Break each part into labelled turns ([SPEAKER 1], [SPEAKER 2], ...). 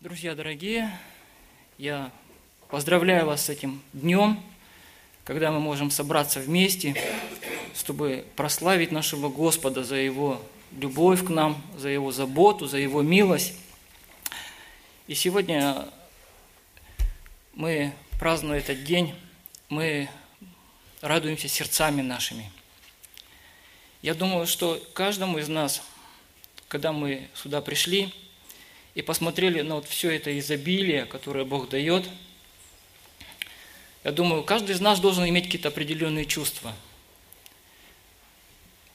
[SPEAKER 1] Друзья дорогие, я поздравляю вас с этим днем, когда мы можем собраться вместе, чтобы прославить нашего Господа за Его любовь к нам, за Его заботу, за Его милость. И сегодня мы, празднуя этот день, мы радуемся сердцами нашими. Я думаю, что каждому из нас, когда мы сюда пришли – и посмотрели на вот все это изобилие, которое Бог дает, я думаю, каждый из нас должен иметь какие-то определенные чувства.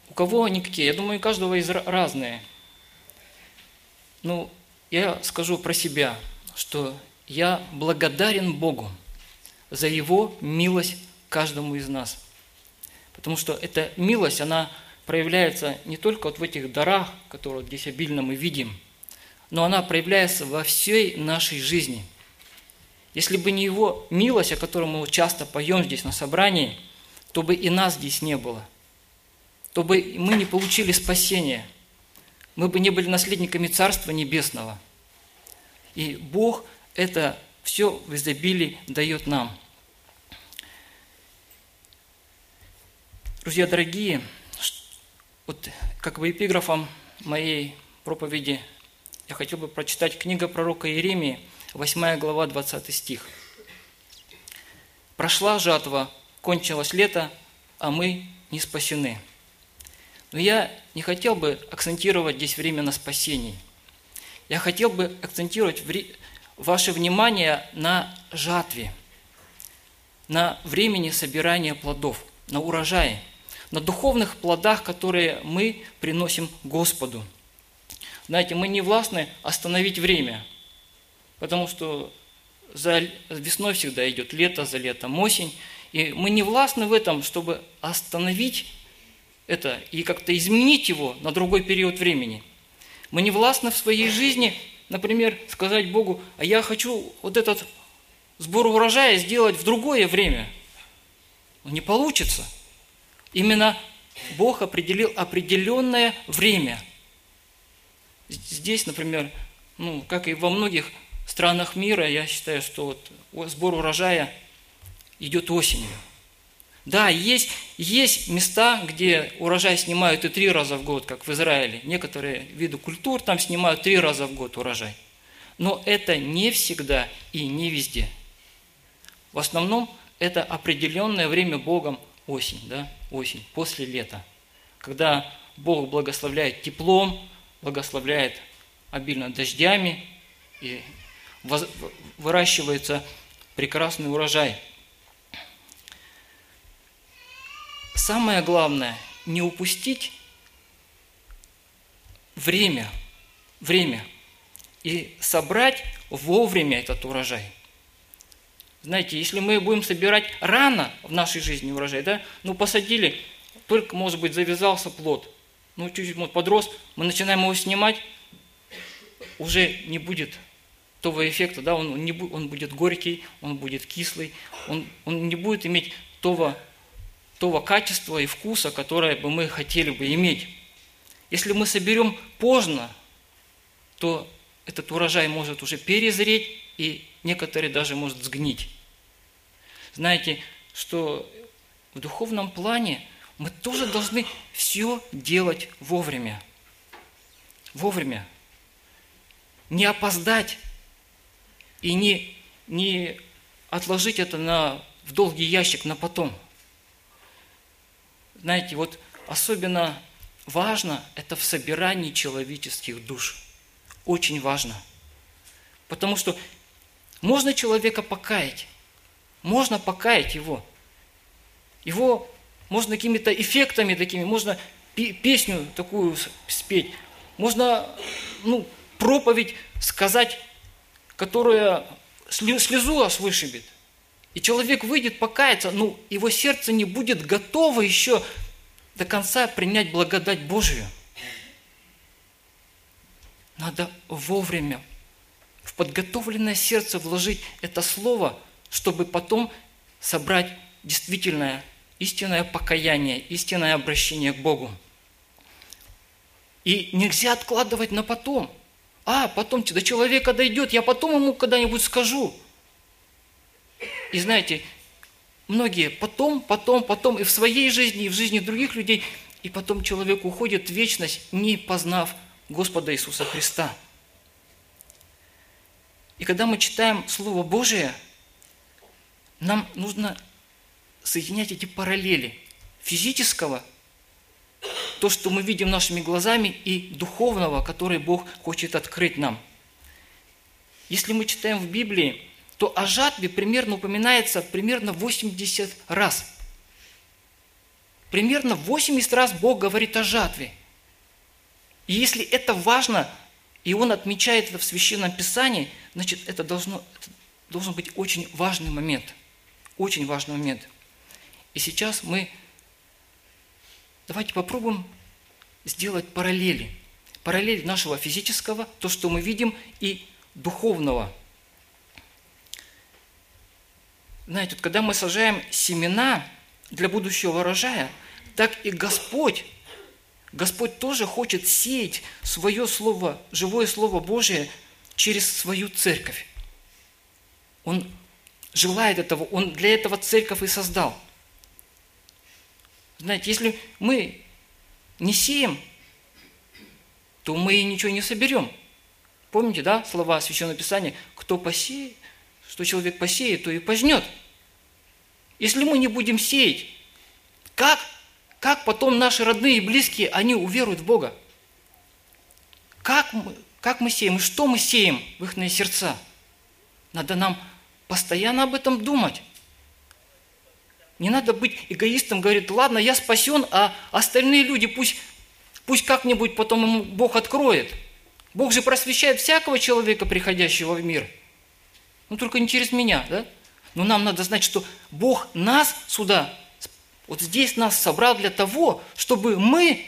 [SPEAKER 1] У кого они какие? Я думаю, у каждого из разные. Ну, я скажу про себя, что я благодарен Богу за Его милость каждому из нас. Потому что эта милость, она проявляется не только вот в этих дарах, которые здесь обильно мы видим – но она проявляется во всей нашей жизни. Если бы не Его милость, о которой мы часто поем здесь на собрании, то бы и нас здесь не было. То бы мы не получили спасения. Мы бы не были наследниками Царства Небесного. И Бог это все в изобилии дает нам. Друзья дорогие, вот как бы эпиграфом моей проповеди я хотел бы прочитать книга пророка Иеремии, 8 глава, 20 стих. «Прошла жатва, кончилось лето, а мы не спасены». Но я не хотел бы акцентировать здесь время на спасении. Я хотел бы акцентировать ваше внимание на жатве, на времени собирания плодов, на урожае, на духовных плодах, которые мы приносим Господу – знаете, мы не властны остановить время, потому что за весной всегда идет лето, за летом осень, и мы не властны в этом, чтобы остановить это и как-то изменить его на другой период времени. Мы не властны в своей жизни, например, сказать Богу, а я хочу вот этот сбор урожая сделать в другое время. Не получится. Именно Бог определил определенное время – Здесь, например, ну, как и во многих странах мира, я считаю, что вот сбор урожая идет осенью. Да, есть, есть места, где урожай снимают и три раза в год, как в Израиле. Некоторые виды культур там снимают три раза в год урожай. Но это не всегда и не везде. В основном это определенное время Богом осень, да, осень, после лета. Когда Бог благословляет теплом, благословляет обильно дождями, и выращивается прекрасный урожай. Самое главное – не упустить время, время и собрать вовремя этот урожай. Знаете, если мы будем собирать рано в нашей жизни урожай, да, ну посадили, только, может быть, завязался плод – ну, чуть-чуть вот подрос, мы начинаем его снимать, уже не будет того эффекта, да, он, не, он будет горький, он будет кислый, он, он не будет иметь того, того качества и вкуса, которое бы мы хотели бы иметь. Если мы соберем поздно, то этот урожай может уже перезреть, и некоторые даже может сгнить. Знаете, что в духовном плане – мы тоже должны все делать вовремя. Вовремя. Не опоздать и не, не отложить это на, в долгий ящик на потом. Знаете, вот особенно важно это в собирании человеческих душ. Очень важно. Потому что можно человека покаять, можно покаять его. Его можно какими-то эффектами такими, можно песню такую спеть, можно ну, проповедь сказать, которая слезу аж вышибет. И человек выйдет покаяться, но его сердце не будет готово еще до конца принять благодать Божию. Надо вовремя в подготовленное сердце вложить это слово, чтобы потом собрать действительное истинное покаяние, истинное обращение к Богу. И нельзя откладывать на потом. а, потом до человека дойдет, я потом ему когда-нибудь скажу. И знаете, многие потом, потом, потом и в своей жизни, и в жизни других людей, и потом человек уходит в вечность, не познав Господа Иисуса Христа. И когда мы читаем Слово Божие, нам нужно соединять эти параллели физического, то, что мы видим нашими глазами, и духовного, который Бог хочет открыть нам. Если мы читаем в Библии, то о жатве примерно упоминается примерно 80 раз. Примерно 80 раз Бог говорит о жатве. И если это важно, и Он отмечает это в Священном Писании, значит, это, должно, это должен быть очень важный момент. Очень важный момент. И сейчас мы давайте попробуем сделать параллели. Параллель нашего физического, то, что мы видим, и духовного – знаете, когда мы сажаем семена для будущего урожая, так и Господь, Господь тоже хочет сеять свое Слово, живое Слово Божие через свою церковь. Он желает этого, Он для этого церковь и создал. Знаете, если мы не сеем, то мы ничего не соберем. Помните, да, слова Священного Писания? Кто посеет, что человек посеет, то и пожнет. Если мы не будем сеять, как, как потом наши родные и близкие, они уверуют в Бога? Как мы, как мы сеем и что мы сеем в их сердца? Надо нам постоянно об этом думать. Не надо быть эгоистом, говорит, ладно, я спасен, а остальные люди пусть, пусть как-нибудь потом ему Бог откроет. Бог же просвещает всякого человека, приходящего в мир – ну, только не через меня, да? Но нам надо знать, что Бог нас сюда, вот здесь нас собрал для того, чтобы мы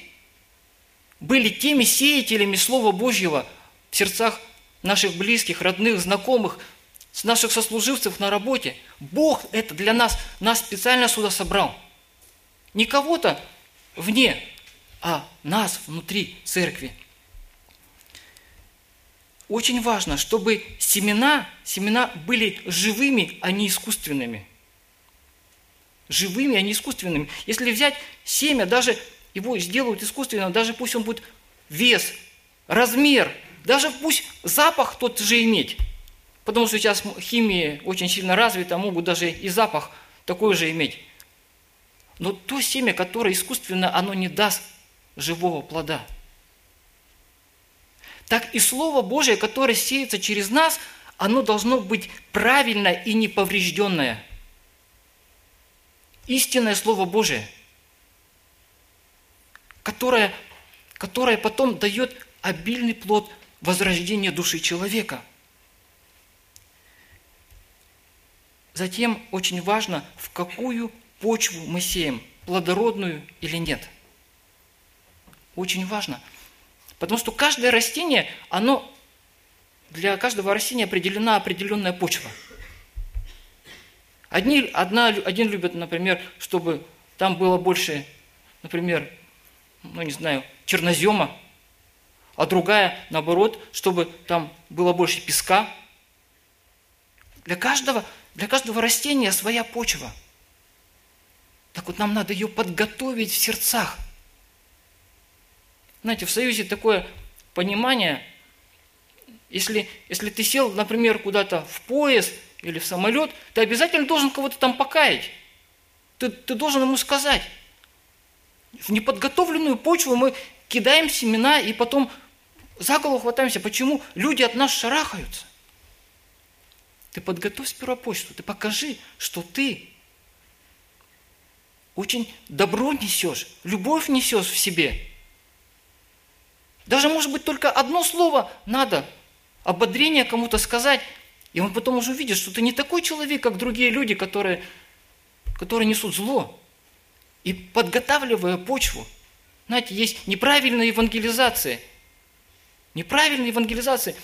[SPEAKER 1] были теми сеятелями Слова Божьего в сердцах наших близких, родных, знакомых, с наших сослуживцев на работе. Бог это для нас, нас специально сюда собрал. Не кого-то вне, а нас внутри церкви. Очень важно, чтобы семена, семена были живыми, а не искусственными. Живыми, а не искусственными. Если взять семя, даже его сделают искусственно, даже пусть он будет вес, размер, даже пусть запах тот же иметь. Потому что сейчас химия очень сильно развита, могут даже и запах такой же иметь. Но то семя, которое искусственно, оно не даст живого плода – так и Слово Божие, которое сеется через нас, оно должно быть правильное и неповрежденное. Истинное Слово Божие, которое, которое потом дает обильный плод возрождения души человека. Затем очень важно, в какую почву мы сеем, плодородную или нет. Очень важно – Потому что каждое растение, оно, для каждого растения определена определенная почва. Одни, одна, один любит, например, чтобы там было больше, например, ну не знаю, чернозема, а другая, наоборот, чтобы там было больше песка. Для каждого, для каждого растения своя почва. Так вот нам надо ее подготовить в сердцах – знаете, в Союзе такое понимание, если, если ты сел, например, куда-то в поезд или в самолет, ты обязательно должен кого-то там покаять. Ты, ты должен ему сказать. В неподготовленную почву мы кидаем семена и потом за голову хватаемся. Почему люди от нас шарахаются? Ты подготовь сперва почту, ты покажи, что ты очень добро несешь, любовь несешь в себе – даже, может быть, только одно слово надо, ободрение кому-то сказать, и он потом уже увидит, что ты не такой человек, как другие люди, которые, которые несут зло. И подготавливая почву, знаете, есть неправильная евангелизация. Неправильная евангелизация.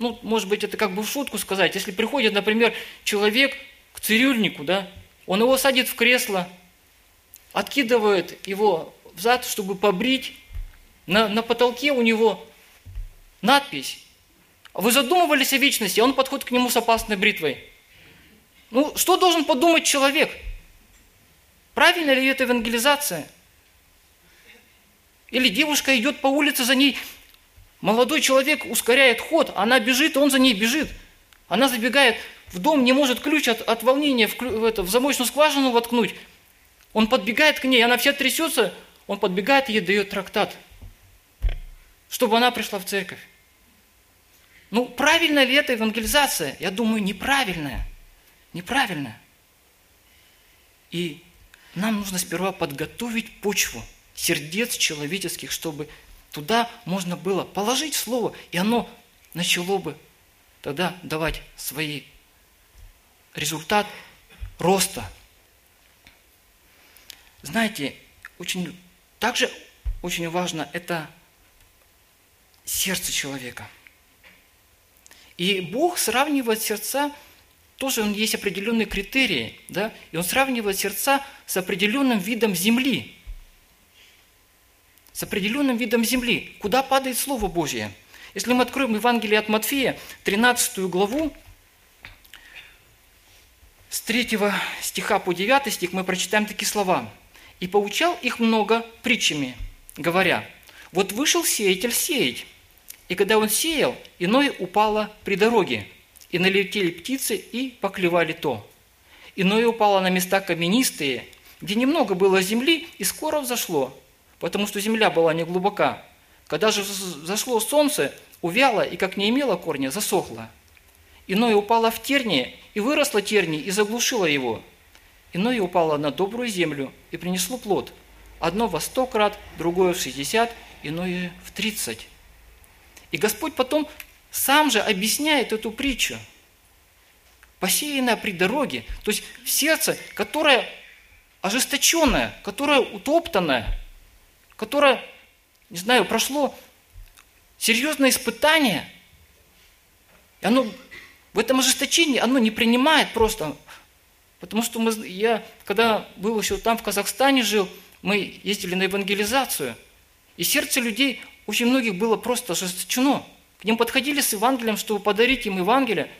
[SPEAKER 1] Ну, может быть, это как бы в шутку сказать. Если приходит, например, человек к цирюльнику, да, он его садит в кресло, откидывает его взад, чтобы побрить, на, на потолке у него надпись Вы задумывались о вечности, а он подходит к нему с опасной бритвой. Ну, что должен подумать человек? Правильно ли это евангелизация? Или девушка идет по улице, за ней молодой человек ускоряет ход, она бежит, он за ней бежит. Она забегает в дом, не может ключ от, от волнения в, в, это, в замочную скважину воткнуть. Он подбегает к ней, она вся трясется, он подбегает и ей дает трактат, чтобы она пришла в церковь. Ну, правильная ли это евангелизация? Я думаю, неправильная. Неправильная. И нам нужно сперва подготовить почву сердец человеческих, чтобы туда можно было положить слово, и оно начало бы тогда давать свои результат роста. Знаете, очень, также очень важно это сердце человека. И Бог сравнивает сердца, тоже он есть определенные критерии, да, и он сравнивает сердца с определенным видом земли. С определенным видом земли. Куда падает Слово Божье? Если мы откроем Евангелие от Матфея, 13 главу, с 3 стиха по 9 стих мы прочитаем такие слова. «И поучал их много притчами, говоря, вот вышел сеятель сеять, и когда он сеял, иное упало при дороге, и налетели птицы и поклевали то. Иное упало на места каменистые, где немного было земли, и скоро взошло, потому что земля была не глубока. Когда же зашло солнце, увяло и, как не имело корня, засохло. Иное упало в тернии, и выросло терни, и заглушило его. Иное упало на добрую землю и принесло плод. Одно во сто крат, другое в шестьдесят, иное в тридцать. И Господь потом сам же объясняет эту притчу. Посеянное при дороге, то есть сердце, которое ожесточенное, которое утоптанное, которое, не знаю, прошло серьезное испытание, и оно в этом ожесточении оно не принимает просто. Потому что мы, я, когда был еще там, в Казахстане жил, мы ездили на евангелизацию. И сердце людей, очень многих было просто ожесточено. К ним подходили с Евангелием, чтобы подарить им Евангелие.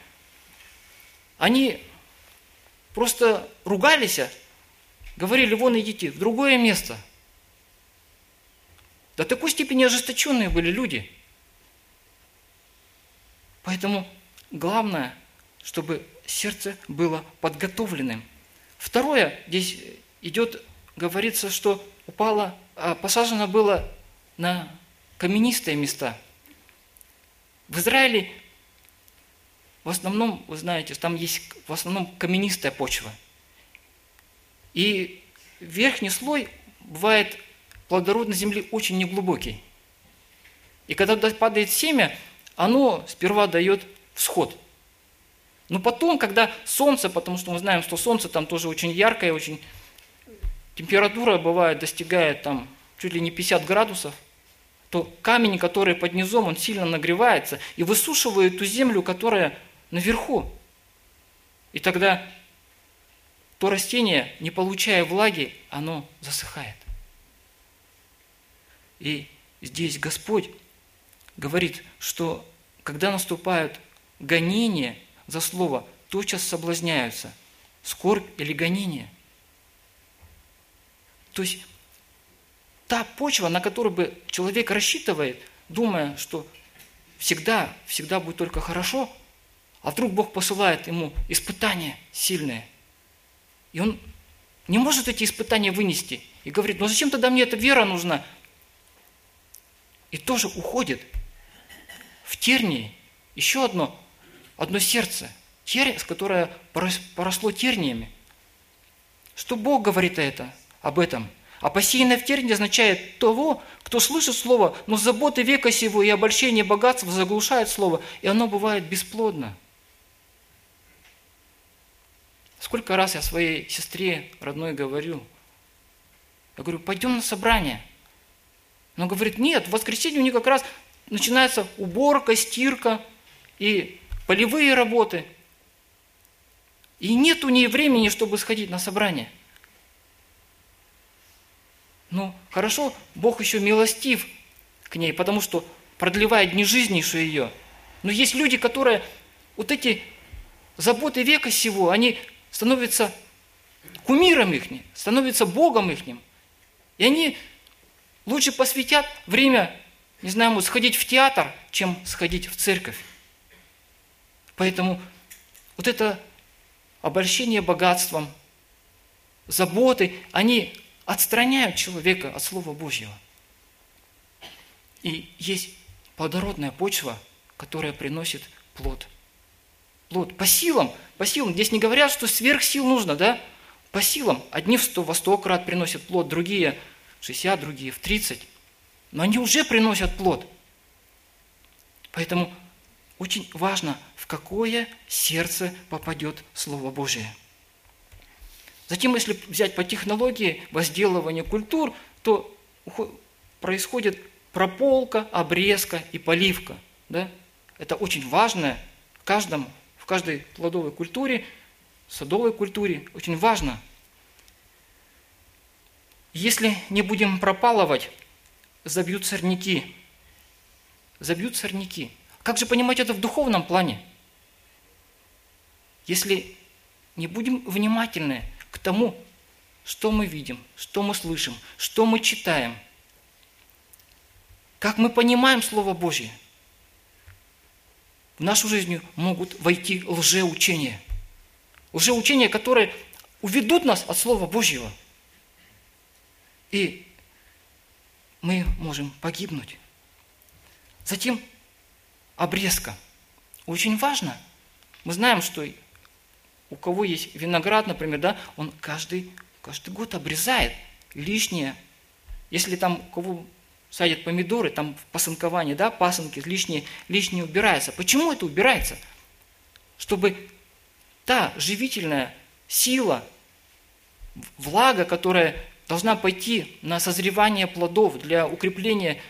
[SPEAKER 1] Они просто ругались, говорили, вон идите, в другое место. До такой степени ожесточенные были люди. Поэтому Главное, чтобы сердце было подготовленным. Второе, здесь идет, говорится, что упало, а, посажено было на каменистые места. В Израиле в основном, вы знаете, там есть в основном каменистая почва. И верхний слой бывает плодородной земли очень неглубокий. И когда падает семя, оно сперва дает всход. Но потом, когда солнце, потому что мы знаем, что солнце там тоже очень яркое, очень температура бывает, достигает там чуть ли не 50 градусов, то камень, который под низом, он сильно нагревается и высушивает ту землю, которая наверху. И тогда то растение, не получая влаги, оно засыхает. И здесь Господь говорит, что когда наступают гонение за слово тотчас соблазняются. Скорбь или гонение. То есть та почва, на которую бы человек рассчитывает, думая, что всегда, всегда будет только хорошо, а вдруг Бог посылает ему испытания сильные. И он не может эти испытания вынести. И говорит, ну зачем тогда мне эта вера нужна? И тоже уходит в тернии. Еще одно одно сердце, терь, которое поросло терниями. Что Бог говорит это, об этом? А посеянное в тернии означает того, кто слышит слово, но заботы века сего и обольщение богатств заглушает слово, и оно бывает бесплодно. Сколько раз я своей сестре родной говорю, я говорю, пойдем на собрание. Но говорит, нет, в воскресенье у них как раз начинается уборка, стирка, и полевые работы. И нет у нее времени, чтобы сходить на собрание. Ну, хорошо, Бог еще милостив к ней, потому что продлевает дни жизни еще ее. Но есть люди, которые вот эти заботы века сего, они становятся кумиром их, становятся Богом их. И они лучше посвятят время, не знаю, вот сходить в театр, чем сходить в церковь. Поэтому вот это обольщение богатством, заботы, они отстраняют человека от Слова Божьего. И есть плодородная почва, которая приносит плод. Плод по силам, по силам. Здесь не говорят, что сверх сил нужно, да? По силам. Одни в 100, во 100 крат приносят плод, другие 60, другие в 30. Но они уже приносят плод. Поэтому очень важно, в какое сердце попадет Слово Божие. Затем, если взять по технологии возделывания культур, то происходит прополка, обрезка и поливка. Да? Это очень важно в, каждом, в каждой плодовой культуре, садовой культуре, очень важно. Если не будем пропалывать, забьют сорняки. Забьют сорняки. Как же понимать это в духовном плане? Если не будем внимательны к тому, что мы видим, что мы слышим, что мы читаем, как мы понимаем Слово Божье, в нашу жизнь могут войти лжеучения. Лжеучения, которые уведут нас от Слова Божьего. И мы можем погибнуть. Затем обрезка. Очень важно. Мы знаем, что у кого есть виноград, например, да, он каждый, каждый год обрезает лишнее. Если там у кого садят помидоры, там в пасынковании, да, пасынки, лишнее, лишнее убирается. Почему это убирается? Чтобы та живительная сила, влага, которая должна пойти на созревание плодов для укрепления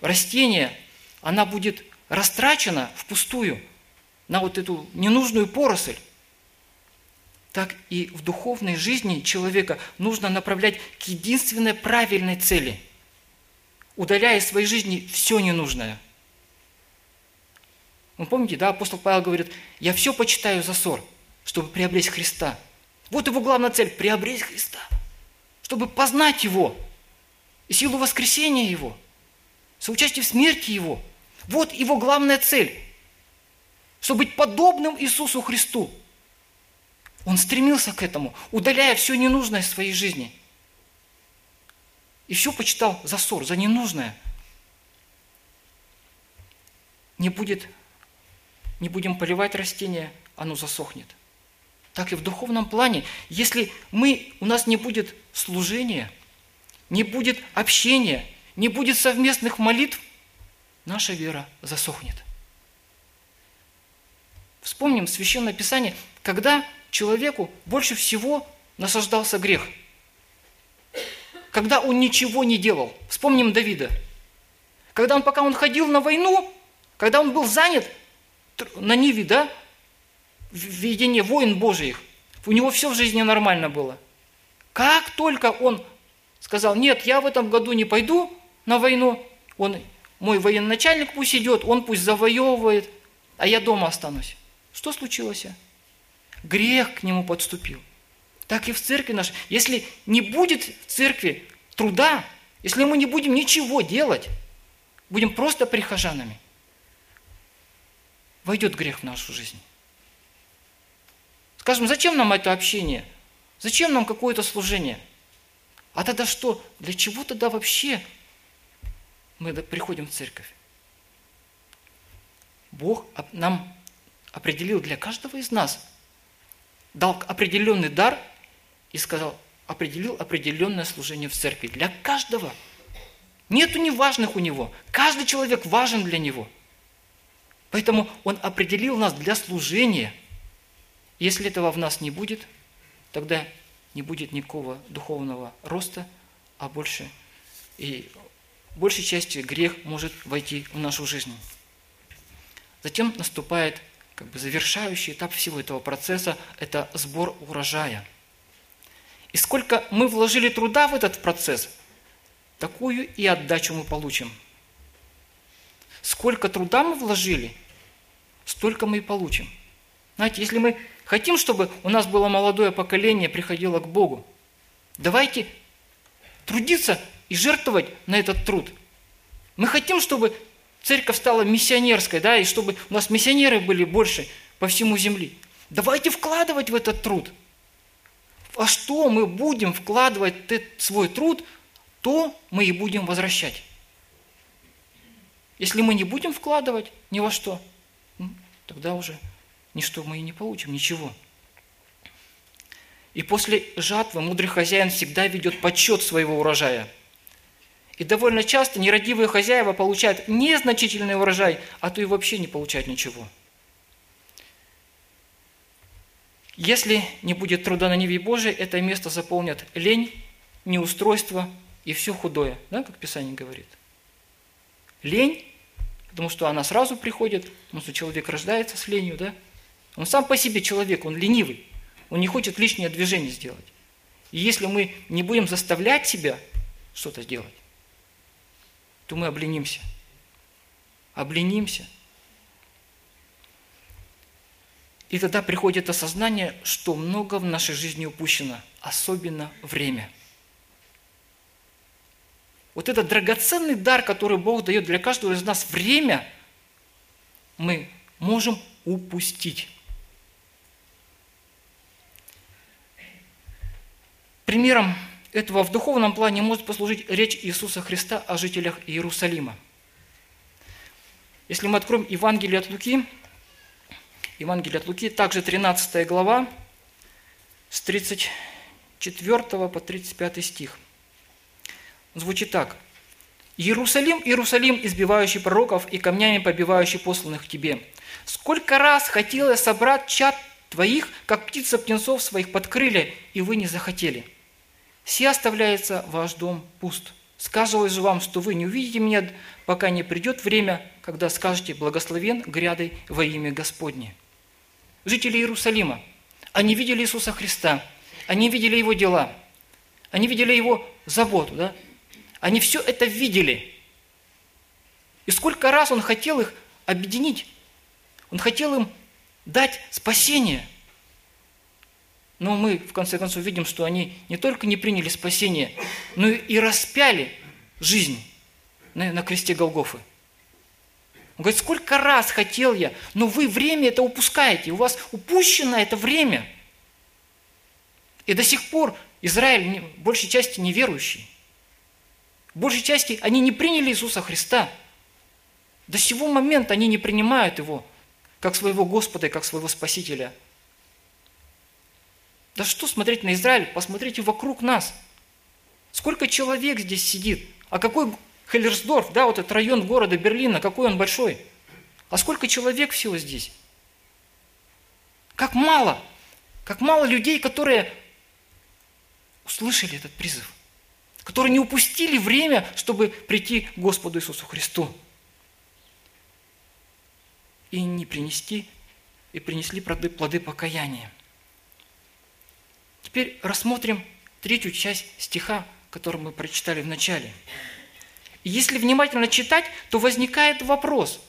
[SPEAKER 1] растения, она будет растрачена впустую на вот эту ненужную поросль, так и в духовной жизни человека нужно направлять к единственной правильной цели, удаляя из своей жизни все ненужное. Вы помните, да, апостол Павел говорит, я все почитаю за ссор, чтобы приобрести Христа. Вот его главная цель – приобрести Христа, чтобы познать Его и силу воскресения Его, соучастие в смерти Его – вот его главная цель, чтобы быть подобным Иисусу Христу. Он стремился к этому, удаляя все ненужное из своей жизни. И все почитал за ссор, за ненужное. Не будет, не будем поливать растения, оно засохнет. Так и в духовном плане, если мы, у нас не будет служения, не будет общения, не будет совместных молитв, наша вера засохнет. Вспомним Священное Писание, когда человеку больше всего насаждался грех. Когда он ничего не делал. Вспомним Давида. Когда он, пока он ходил на войну, когда он был занят на Ниве, да, в видении воин Божиих, у него все в жизни нормально было. Как только он сказал, нет, я в этом году не пойду на войну, он мой военачальник пусть идет, он пусть завоевывает, а я дома останусь. Что случилось? Грех к нему подступил. Так и в церкви нашей. Если не будет в церкви труда, если мы не будем ничего делать, будем просто прихожанами, войдет грех в нашу жизнь. Скажем, зачем нам это общение? Зачем нам какое-то служение? А тогда что? Для чего тогда вообще мы приходим в церковь. Бог нам определил для каждого из нас, дал определенный дар и сказал, определил определенное служение в церкви. Для каждого. Нету неважных у него. Каждый человек важен для него. Поэтому он определил нас для служения. Если этого в нас не будет, тогда не будет никакого духовного роста, а больше и большей части грех может войти в нашу жизнь. Затем наступает как бы завершающий этап всего этого процесса – это сбор урожая. И сколько мы вложили труда в этот процесс, такую и отдачу мы получим. Сколько труда мы вложили, столько мы и получим. Знаете, если мы хотим, чтобы у нас было молодое поколение, приходило к Богу, давайте трудиться и жертвовать на этот труд. Мы хотим, чтобы церковь стала миссионерской, да, и чтобы у нас миссионеры были больше по всему земле. Давайте вкладывать в этот труд. А что мы будем вкладывать свой труд, то мы и будем возвращать. Если мы не будем вкладывать ни во что, тогда уже ничто мы и не получим, ничего. И после жатвы мудрый хозяин всегда ведет подсчет своего урожая. И довольно часто нерадивые хозяева получают незначительный урожай, а то и вообще не получают ничего. Если не будет труда на Неве Божией, это место заполнят лень, неустройство и все худое, да, как Писание говорит. Лень, потому что она сразу приходит, потому что человек рождается с ленью, да. Он сам по себе человек, он ленивый, он не хочет лишнее движение сделать. И если мы не будем заставлять себя что-то делать, то мы обленимся. Обленимся. И тогда приходит осознание, что много в нашей жизни упущено, особенно время. Вот этот драгоценный дар, который Бог дает для каждого из нас, время, мы можем упустить. Примером этого в духовном плане может послужить речь Иисуса Христа о жителях Иерусалима. Если мы откроем Евангелие от Луки, Евангелие от Луки, также 13 глава, с 34 по 35 стих. Звучит так. «Иерусалим, Иерусалим, избивающий пророков и камнями побивающий посланных тебе, сколько раз хотел я собрать чад твоих, как птица птенцов своих под крылья, и вы не захотели». Все оставляется ваш дом пуст. Сказываю же вам, что вы не увидите меня, пока не придет время, когда скажете «Благословен грядой во имя Господне». Жители Иерусалима, они видели Иисуса Христа, они видели Его дела, они видели Его заботу, да? Они все это видели. И сколько раз Он хотел их объединить, Он хотел им дать спасение – но мы, в конце концов, видим, что они не только не приняли спасение, но и распяли жизнь на, кресте Голгофы. Он говорит, сколько раз хотел я, но вы время это упускаете, у вас упущено это время. И до сих пор Израиль большей части неверующий. В большей части они не приняли Иисуса Христа. До сего момента они не принимают Его как своего Господа и как своего Спасителя – да что смотреть на Израиль? Посмотрите вокруг нас. Сколько человек здесь сидит? А какой Хеллерсдорф, да, вот этот район города Берлина, какой он большой? А сколько человек всего здесь? Как мало, как мало людей, которые услышали этот призыв, которые не упустили время, чтобы прийти к Господу Иисусу Христу и не принести, и принесли плоды, плоды покаяния. Теперь рассмотрим третью часть стиха, который мы прочитали в начале. Если внимательно читать, то возникает вопрос,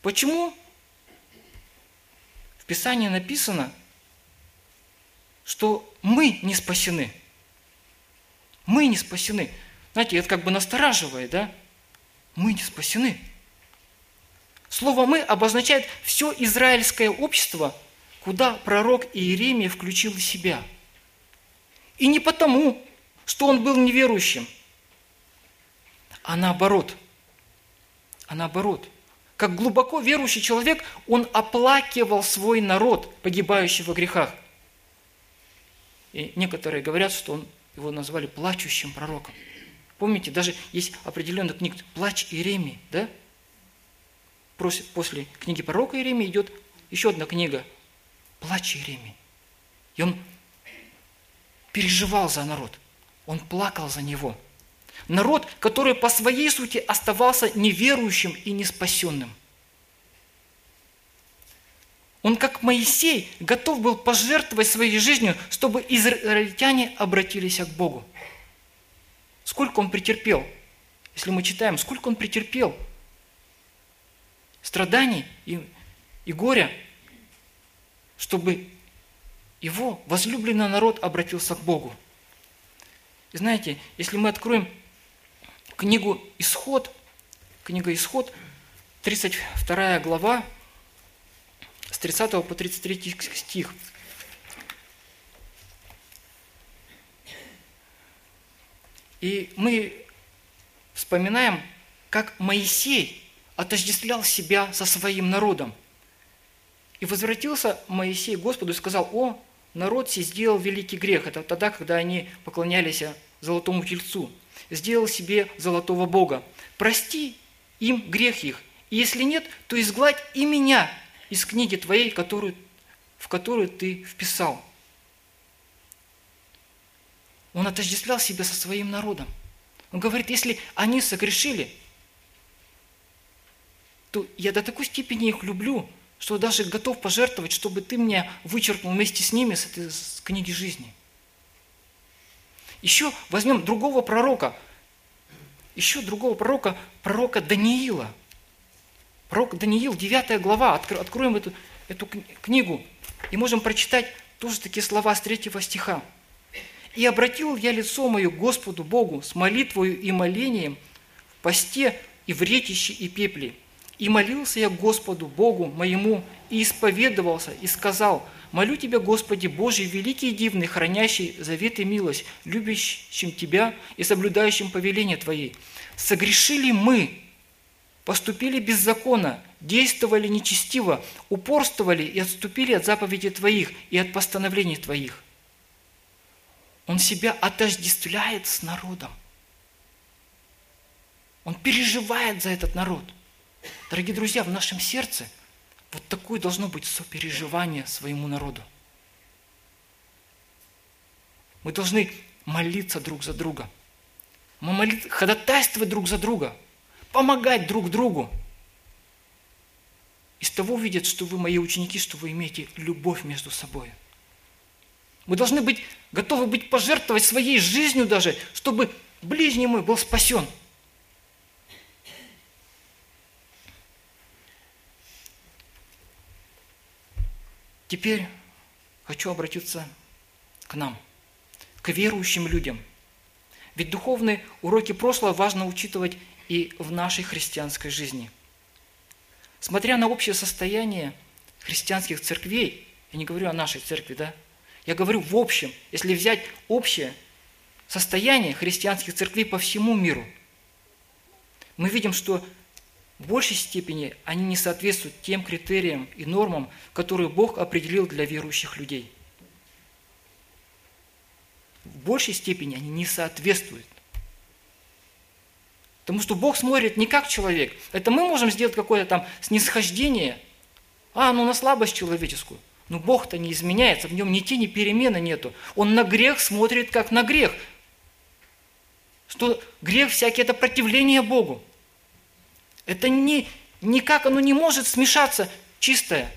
[SPEAKER 1] почему в Писании написано, что мы не спасены. Мы не спасены. Знаете, это как бы настораживает, да? Мы не спасены. Слово «мы» обозначает все израильское общество, куда пророк Иеремия включил себя – и не потому, что он был неверующим, а наоборот. А наоборот. Как глубоко верующий человек, он оплакивал свой народ, погибающий во грехах. И некоторые говорят, что он, его назвали плачущим пророком. Помните, даже есть определенная книга «Плач Иеремии», да? После книги пророка Иеремии идет еще одна книга «Плач Иеремии». И он переживал за народ. Он плакал за него. Народ, который по своей сути оставался неверующим и неспасенным. Он, как Моисей, готов был пожертвовать своей жизнью, чтобы израильтяне обратились к Богу. Сколько он претерпел? Если мы читаем, сколько он претерпел страданий и, и горя, чтобы его возлюбленный народ обратился к Богу. И знаете, если мы откроем книгу «Исход», книга «Исход», 32 глава, с 30 по 33 стих. И мы вспоминаем, как Моисей отождествлял себя со своим народом. И возвратился Моисей к Господу и сказал, о, народ сей сделал великий грех. Это тогда, когда они поклонялись золотому тельцу. Сделал себе золотого Бога. Прости им грех их. И если нет, то изгладь и меня из книги твоей, которую, в которую ты вписал. Он отождествлял себя со своим народом. Он говорит, если они согрешили, то я до такой степени их люблю, что даже готов пожертвовать, чтобы ты меня вычеркнул вместе с ними с этой с книги жизни. Еще возьмем другого пророка, еще другого пророка, пророка Даниила. Пророк Даниил, 9 глава, откроем эту, эту книгу и можем прочитать тоже такие слова с 3 стиха. «И обратил я лицо мое Господу Богу с молитвою и молением в посте и в ретище и пепле, и молился я Господу Богу моему, и исповедовался, и сказал, «Молю Тебя, Господи Божий, великий и дивный, хранящий завет и милость, любящим Тебя и соблюдающим повеления Твои. Согрешили мы, поступили беззаконно, действовали нечестиво, упорствовали и отступили от заповедей Твоих и от постановлений Твоих». Он себя отождествляет с народом. Он переживает за этот народ – Дорогие друзья, в нашем сердце вот такое должно быть сопереживание своему народу. Мы должны молиться друг за друга. Мы молить, ходатайствовать друг за друга, помогать друг другу. Из того видят, что вы мои ученики, что вы имеете любовь между собой. Мы должны быть готовы быть пожертвовать своей жизнью даже, чтобы ближний мой был спасен – Теперь хочу обратиться к нам, к верующим людям. Ведь духовные уроки прошлого важно учитывать и в нашей христианской жизни. Смотря на общее состояние христианских церквей, я не говорю о нашей церкви, да, я говорю в общем, если взять общее состояние христианских церквей по всему миру, мы видим, что в большей степени они не соответствуют тем критериям и нормам, которые Бог определил для верующих людей. В большей степени они не соответствуют. Потому что Бог смотрит не как человек. Это мы можем сделать какое-то там снисхождение, а, ну на слабость человеческую. Но Бог-то не изменяется, в нем ни тени перемены нету. Он на грех смотрит как на грех. Что грех всякий – это противление Богу. Это не, никак оно не может смешаться чистое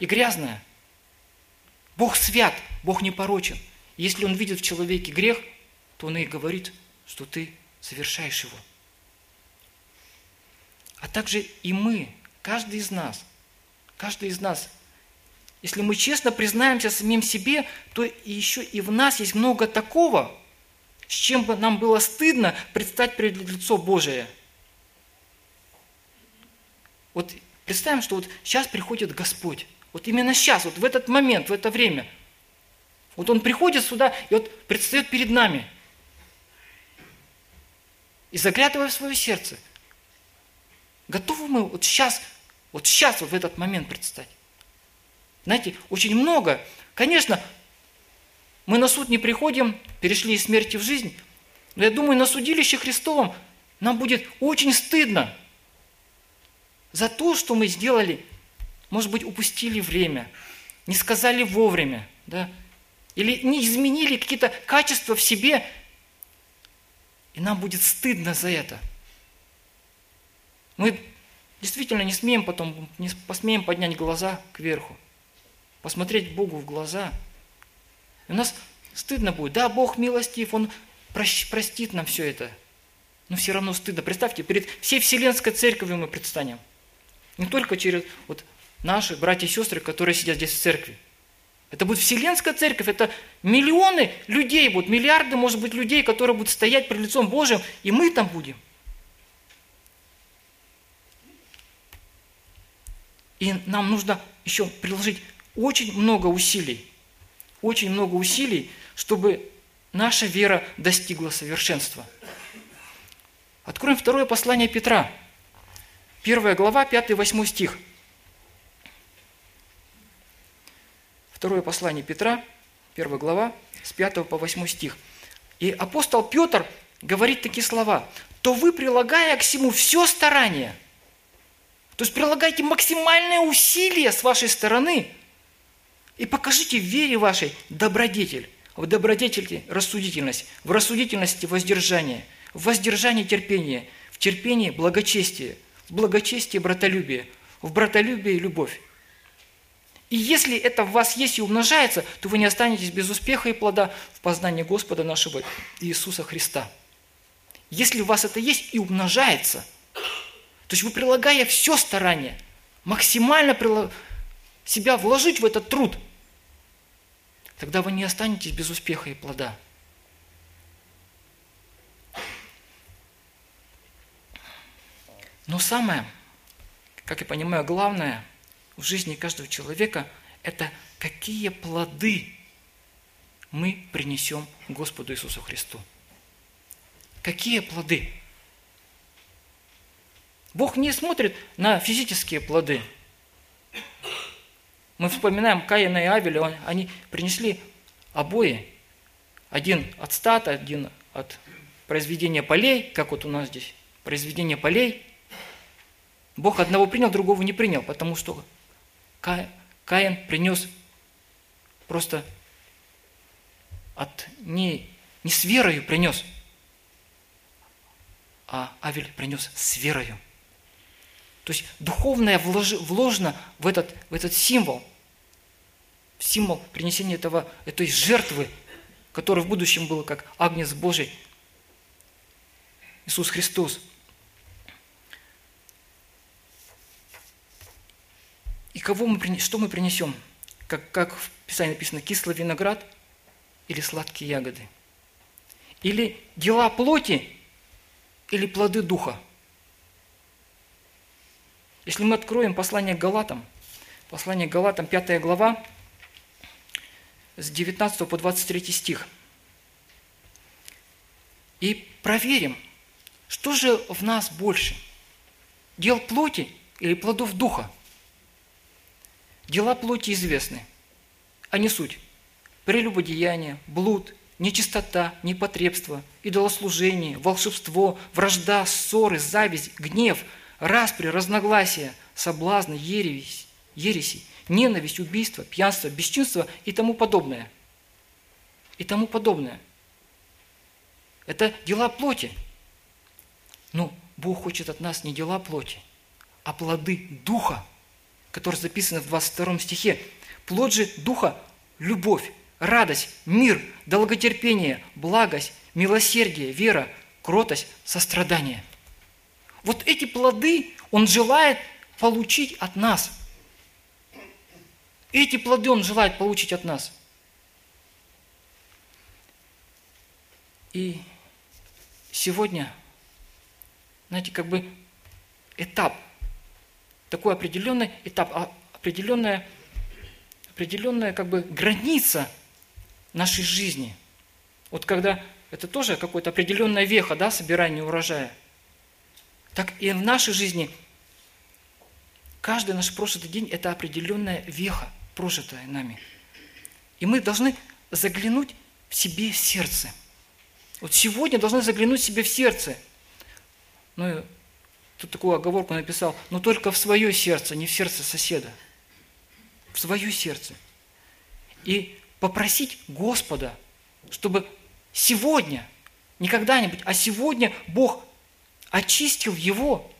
[SPEAKER 1] и грязное. Бог свят, Бог непорочен. Если Он видит в человеке грех, то Он и говорит, что ты совершаешь его. А также и мы, каждый из нас, каждый из нас, если мы честно признаемся самим себе, то еще и в нас есть много такого, с чем бы нам было стыдно предстать перед лицо Божие – вот представим, что вот сейчас приходит Господь. Вот именно сейчас, вот в этот момент, в это время. Вот Он приходит сюда и вот предстает перед нами. И заглядывая в свое сердце. Готовы мы вот сейчас, вот сейчас, вот в этот момент предстать? Знаете, очень много. Конечно, мы на суд не приходим, перешли из смерти в жизнь, но я думаю, на судилище Христовом нам будет очень стыдно – за то, что мы сделали, может быть, упустили время, не сказали вовремя, да, или не изменили какие-то качества в себе, и нам будет стыдно за это. Мы действительно не смеем потом, не посмеем поднять глаза кверху, посмотреть Богу в глаза. И у нас стыдно будет. Да, Бог милостив, Он простит нам все это. Но все равно стыдно. Представьте, перед всей Вселенской Церковью мы предстанем – не только через вот наши братья и сестры, которые сидят здесь в церкви. Это будет вселенская церковь, это миллионы людей будут, миллиарды, может быть, людей, которые будут стоять перед лицом Божьим, и мы там будем. И нам нужно еще приложить очень много усилий, очень много усилий, чтобы наша вера достигла совершенства. Откроем второе послание Петра, первая глава, 5-8 стих – Второе послание Петра, первая глава, с 5 по 8 стих. И апостол Петр говорит такие слова. «То вы, прилагая к всему все старание, то есть прилагайте максимальное усилие с вашей стороны и покажите в вере вашей добродетель, в добродетели рассудительность, в рассудительности воздержание, в воздержании терпение, в терпении благочестие, в благочестии братолюбие, в братолюбии любовь. И если это в вас есть и умножается, то вы не останетесь без успеха и плода в познании Господа нашего Иисуса Христа. Если у вас это есть и умножается, то есть вы прилагая все старание, максимально себя вложить в этот труд, тогда вы не останетесь без успеха и плода. Но самое, как я понимаю, главное – в жизни каждого человека – это какие плоды мы принесем Господу Иисусу Христу. Какие плоды? Бог не смотрит на физические плоды. Мы вспоминаем Каина и Авеля, они принесли обои. Один от стата, один от произведения полей, как вот у нас здесь, произведение полей. Бог одного принял, другого не принял, потому что Каин принес просто от не, не с верою принес, а Авель принес с верою. То есть духовное вложено в этот, в этот символ, в символ принесения этого, этой жертвы, которая в будущем была как Агнец Божий, Иисус Христос – И кого мы, что мы принесем? Как, как в Писании написано, кислый виноград или сладкие ягоды? Или дела плоти, или плоды духа? Если мы откроем послание к Галатам, послание к Галатам, 5 глава, с 19 по 23 стих, и проверим, что же в нас больше, дел плоти или плодов духа – Дела плоти известны, а не суть. Прелюбодеяние, блуд, нечистота, непотребство, идолослужение, волшебство, вражда, ссоры, зависть, гнев, распри, разногласия, соблазны, ересь, ереси, ненависть, убийство, пьянство, бесчинство и тому подобное. И тому подобное. Это дела плоти. Но Бог хочет от нас не дела плоти, а плоды Духа – который записан в 22 стихе. Плод же Духа – любовь, радость, мир, долготерпение, благость, милосердие, вера, кротость, сострадание. Вот эти плоды Он желает получить от нас. Эти плоды Он желает получить от нас. И сегодня, знаете, как бы этап – такой определенный этап, а, определенная, определенная как бы граница нашей жизни. Вот когда это тоже какая-то определенная веха, да, собирания урожая. Так и в нашей жизни каждый наш прожитый день – это определенная веха, прожитая нами. И мы должны заглянуть в себе в сердце. Вот сегодня должны заглянуть в себе в сердце. Ну, тут такую оговорку написал, но только в свое сердце, не в сердце соседа. В свое сердце. И попросить Господа, чтобы сегодня, не когда-нибудь, а сегодня Бог очистил его,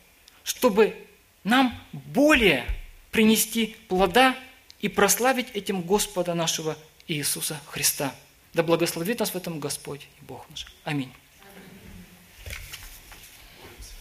[SPEAKER 1] чтобы нам более принести плода и прославить этим Господа нашего Иисуса Христа. Да благословит нас в этом Господь и Бог наш. Аминь.